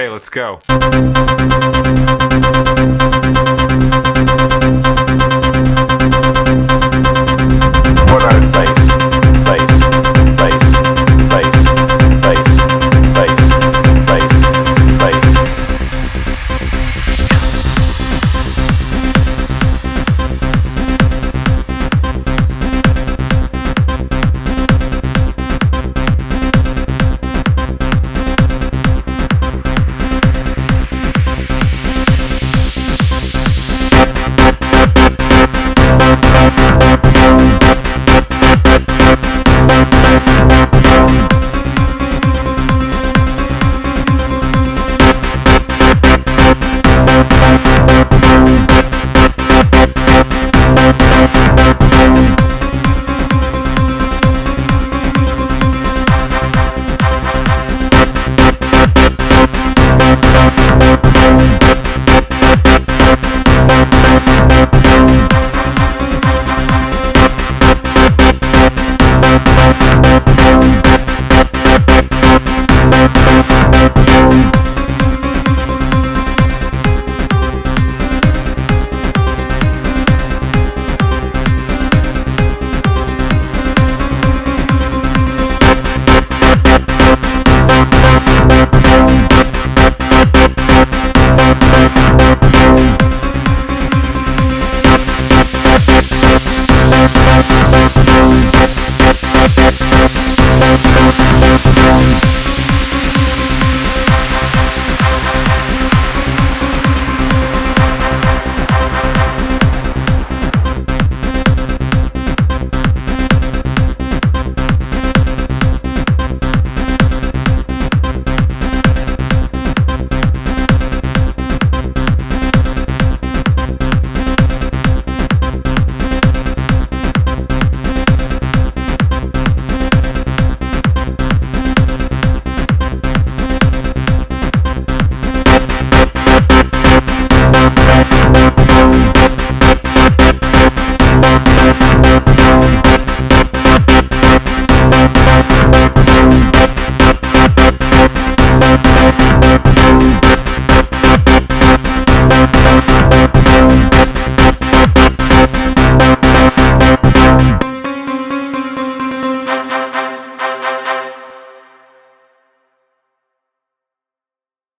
Okay, let's go.